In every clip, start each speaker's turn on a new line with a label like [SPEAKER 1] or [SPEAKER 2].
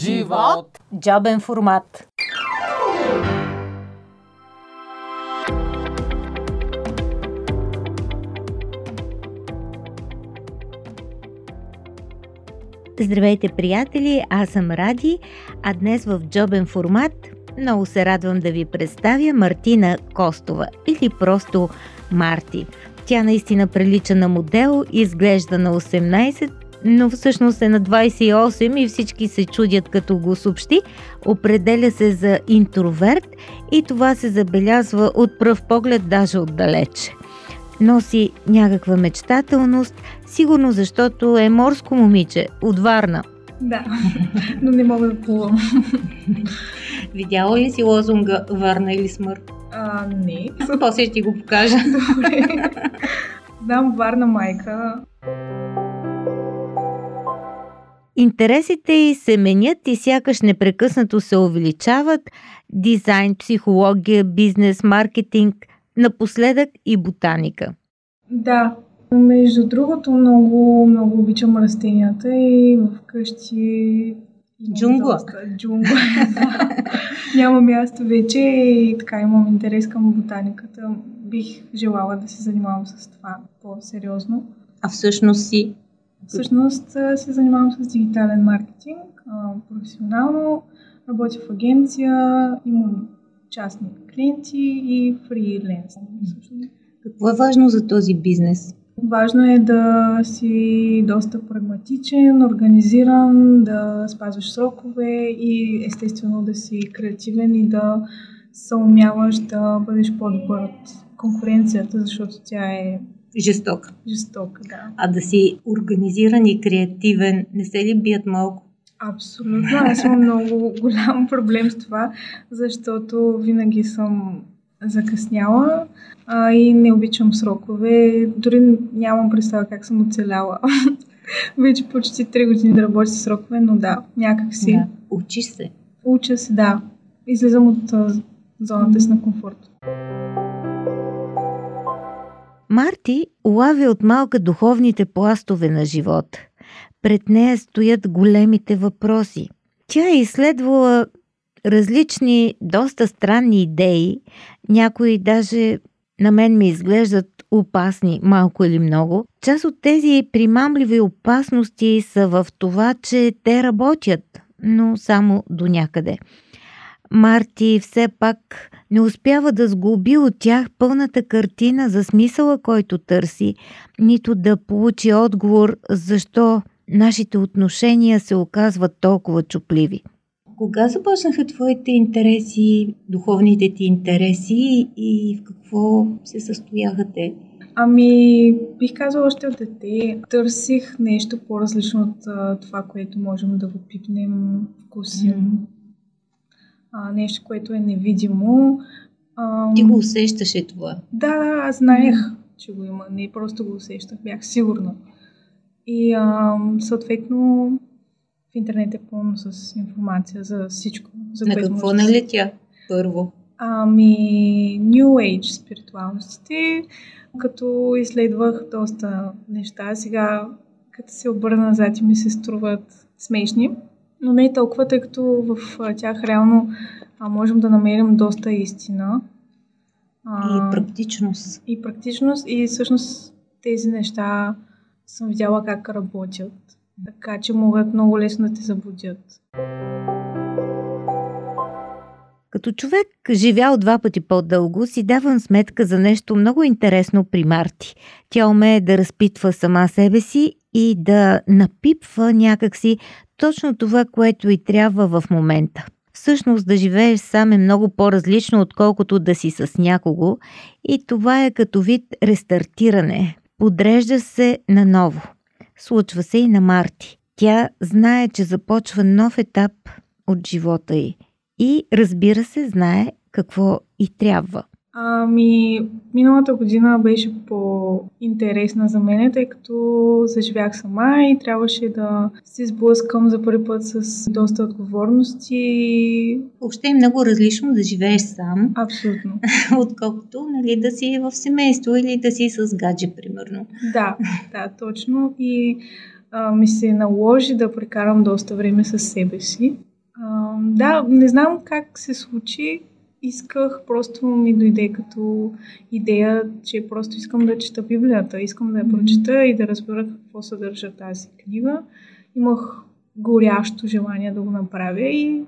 [SPEAKER 1] Живот.
[SPEAKER 2] Джобен формат. Здравейте, приятели! Аз съм Ради, а днес в джобен формат много се радвам да ви представя Мартина Костова или просто Марти. Тя наистина прилича на модел, изглежда на 18, но всъщност е на 28 и всички се чудят като го съобщи. Определя се за интроверт и това се забелязва от пръв поглед даже отдалече. Носи някаква мечтателност, сигурно защото е морско момиче от Варна.
[SPEAKER 3] Да, но не мога да плувам.
[SPEAKER 2] Видяла ли си лозунга Варна или смърт?
[SPEAKER 3] А, не.
[SPEAKER 2] После ще ти го покажа.
[SPEAKER 3] Добре. Знам Варна майка.
[SPEAKER 2] Интересите й се менят и сякаш непрекъснато се увеличават. Дизайн, психология, бизнес, маркетинг, напоследък и ботаника.
[SPEAKER 3] Да, между другото много, много обичам растенията и вкъщи
[SPEAKER 2] Джунгла.
[SPEAKER 3] Джунгла, да. Няма място вече и така имам интерес към ботаниката. Бих желала да се занимавам с това по-сериозно.
[SPEAKER 2] А всъщност си
[SPEAKER 3] Всъщност се занимавам с дигитален маркетинг професионално. Работя в агенция, имам частни клиенти и фриленс.
[SPEAKER 2] Какво е важно за този бизнес?
[SPEAKER 3] Важно е да си доста прагматичен, организиран, да спазваш срокове и естествено да си креативен и да се умяваш да бъдеш по-добър от конкуренцията, защото тя е
[SPEAKER 2] жестока.
[SPEAKER 3] Жестока, да.
[SPEAKER 2] А да си организиран и креативен, не се ли бият малко?
[SPEAKER 3] Абсолютно. Аз имам много голям проблем с това, защото винаги съм закъсняла а, и не обичам срокове. Дори нямам представа как съм оцеляла. Вече почти 3 години да работя с срокове, но да, някак си. Да.
[SPEAKER 2] Учиш се.
[SPEAKER 3] Уча се, да. Излизам от а, зоната си на комфорт.
[SPEAKER 2] Марти улавя от малка духовните пластове на живота. Пред нея стоят големите въпроси. Тя е изследвала различни, доста странни идеи, някои даже на мен ми изглеждат опасни, малко или много. Част от тези примамливи опасности са в това, че те работят, но само до някъде. Марти все пак не успява да сглоби от тях пълната картина за смисъла, който търси, нито да получи отговор защо нашите отношения се оказват толкова чупливи. Кога започнаха твоите интереси, духовните ти интереси и в какво се състояха те?
[SPEAKER 3] Ами, бих казала още от дете. Търсих нещо по-различно от това, което можем да го пипнем, вкусим. Mm. А, нещо, което е невидимо.
[SPEAKER 2] А, Ти го усещаше това?
[SPEAKER 3] Да, да, аз знаех, че го има. Не просто го усещах, бях сигурна. И а, съответно в интернет е пълно с информация за всичко. За
[SPEAKER 2] На какво налетя първо?
[SPEAKER 3] Ами, New Age спиритуалностите, като изследвах доста неща. Сега, като се обърна назад и ми се струват смешни, но не е толкова, тъй като в тях реално а, можем да намерим доста истина.
[SPEAKER 2] А, и практичност.
[SPEAKER 3] И практичност. И всъщност тези неща съм видяла как работят така че могат много лесно да те заблудят.
[SPEAKER 2] Като човек, живял два пъти по-дълго, си давам сметка за нещо много интересно при Марти. Тя умее да разпитва сама себе си и да напипва някакси точно това, което и трябва в момента. Всъщност да живееш сам е много по-различно, отколкото да си с някого и това е като вид рестартиране. Подрежда се наново. Случва се и на Марти. Тя знае, че започва нов етап от живота й и разбира се, знае какво и трябва.
[SPEAKER 3] Ами, миналата година беше по-интересна за мен, тъй като заживях сама и трябваше да се сблъскам за първи път с доста отговорности.
[SPEAKER 2] Въобще е много различно да живееш сам.
[SPEAKER 3] Абсолютно.
[SPEAKER 2] Отколкото нали, да си в семейство или да си с гадже, примерно.
[SPEAKER 3] Да, да, точно. И а, ми се наложи да прекарам доста време с себе си. да, не знам как се случи. Исках, просто ми дойде като идея, че просто искам да чета Библията, искам да я прочета и да разбера какво съдържа тази книга. Имах горящо желание да го направя и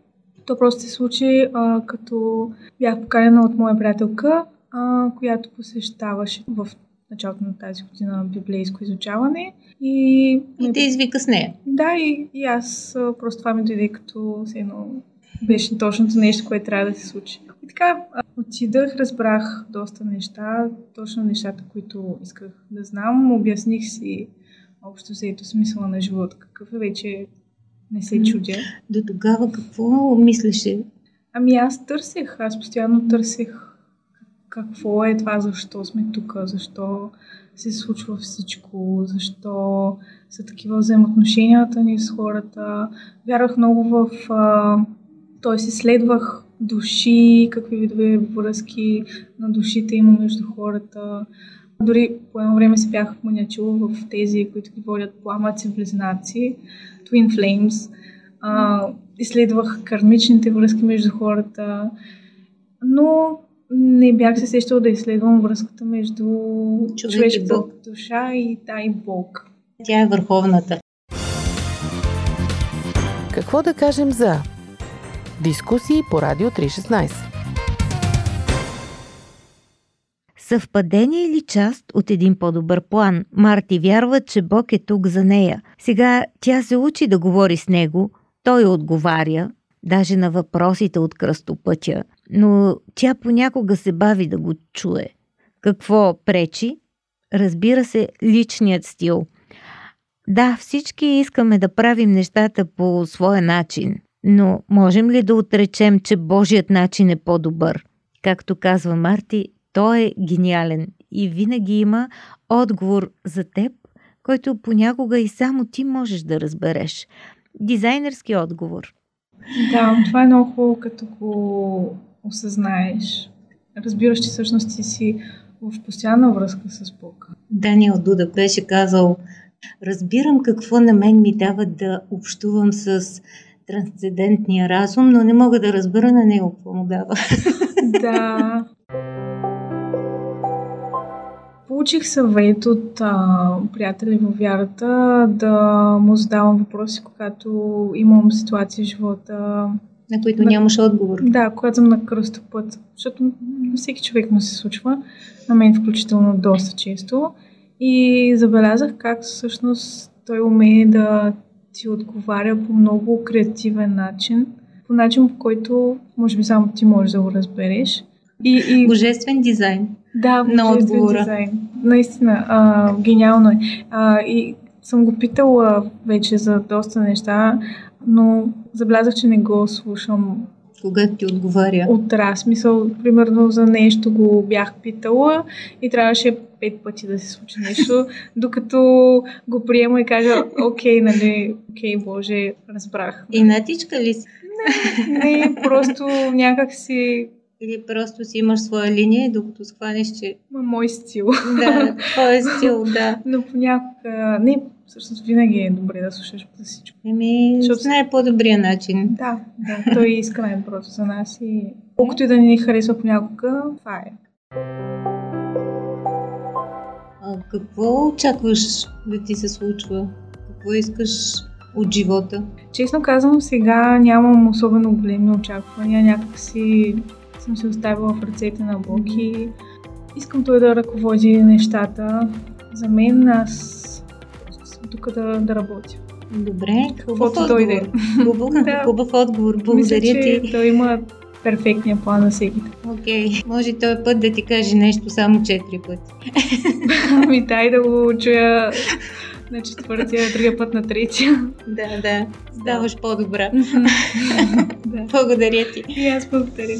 [SPEAKER 3] то просто се случи а, като бях поканена от моя приятелка, а, която посещаваше в началото на тази година библейско изучаване. И,
[SPEAKER 2] и те извика с нея.
[SPEAKER 3] Да, и, и аз просто това ми дойде като се едно беше точното нещо, което трябва да се случи. И така, отидах, разбрах доста неща, точно нещата, които исках да знам. Обясних си общо взето смисъла на живота, какъв е вече не се чудя.
[SPEAKER 2] До тогава какво мислеше?
[SPEAKER 3] Ами аз търсех, аз постоянно търсех какво е това, защо сме тук, защо се случва всичко, защо са такива взаимоотношенията ни с хората. Вярвах много в... Т.е. изследвах души, какви видове връзки на душите има между хората. Дори по едно време се бях вманячила в тези, които ги водят пламъци, близнаци, Twin Flames. А, изследвах кармичните връзки между хората, но не бях се сещала да изследвам връзката между човешката душа и тай Бог.
[SPEAKER 2] Тя е върховната.
[SPEAKER 1] Какво да кажем за дискусии по Радио 316?
[SPEAKER 2] Съвпадение или част от един по-добър план? Марти вярва, че Бог е тук за нея. Сега тя се учи да говори с него, той отговаря, даже на въпросите от кръстопътя, но тя понякога се бави да го чуе. Какво пречи? Разбира се, личният стил. Да, всички искаме да правим нещата по своя начин, но можем ли да отречем, че Божият начин е по-добър? Както казва Марти, той е гениален и винаги има отговор за теб, който понякога и само ти можеш да разбереш. Дизайнерски отговор.
[SPEAKER 3] Да, това е много хубаво, като го осъзнаеш. Разбираш, че всъщност ти си в постоянна връзка с Бог.
[SPEAKER 2] Даниел Дудък беше казал, разбирам какво на мен ми дава да общувам с трансцендентния разум, но не мога да разбера на него какво му дава.
[SPEAKER 3] Да. Получих съвет от а, приятели във вярата да му задавам въпроси, когато имам ситуации в живота.
[SPEAKER 2] На които на... нямаш отговор.
[SPEAKER 3] Да, когато съм на кръстопът. Защото на всеки човек му се случва, на мен включително доста често. И забелязах как всъщност той умее да ти отговаря по много креативен начин. По начин, по който може би само ти можеш да го разбереш.
[SPEAKER 2] И, и... Божествен дизайн.
[SPEAKER 3] Да, на отговора. Дизайн. Наистина, а, гениално е. А, и съм го питала вече за доста неща, но забелязах, че не го слушам
[SPEAKER 2] когато ти отговаря.
[SPEAKER 3] От размисъл, примерно за нещо го бях питала и трябваше пет пъти да се случи нещо, докато го приема и кажа, окей, нали, окей, Боже, разбрах.
[SPEAKER 2] И натичка ли си?
[SPEAKER 3] Не, не просто някак си
[SPEAKER 2] или просто си имаш своя линия, докато схванеш, че...
[SPEAKER 3] Ма, мой стил.
[SPEAKER 2] Да, твой стил, да.
[SPEAKER 3] Но понякога... Не, всъщност винаги е добре да слушаш по всичко.
[SPEAKER 2] Еми, Защото... знае по-добрия начин.
[SPEAKER 3] Да, да, той иска най-доброто за нас и колкото и да ни харесва понякога, това е.
[SPEAKER 2] А какво очакваш да ти се случва? Какво искаш от живота?
[SPEAKER 3] Честно казвам, сега нямам особено големи очаквания. Някакси съм се оставила в ръцете на Бог и искам той да ръководи нещата. За мен аз тук да, да работя.
[SPEAKER 2] Добре, хубав дойде. Хубав, да. хубав отговор. Благодаря Мисля,
[SPEAKER 3] ти. Той има перфектния план на всеки.
[SPEAKER 2] Окей, okay. може този път да ти каже нещо само четири пъти.
[SPEAKER 3] Ами дай да го чуя на четвъртия, другия път на третия.
[SPEAKER 2] Да, да. Ставаш по-добра. Благодаря ти.
[SPEAKER 3] И аз благодаря.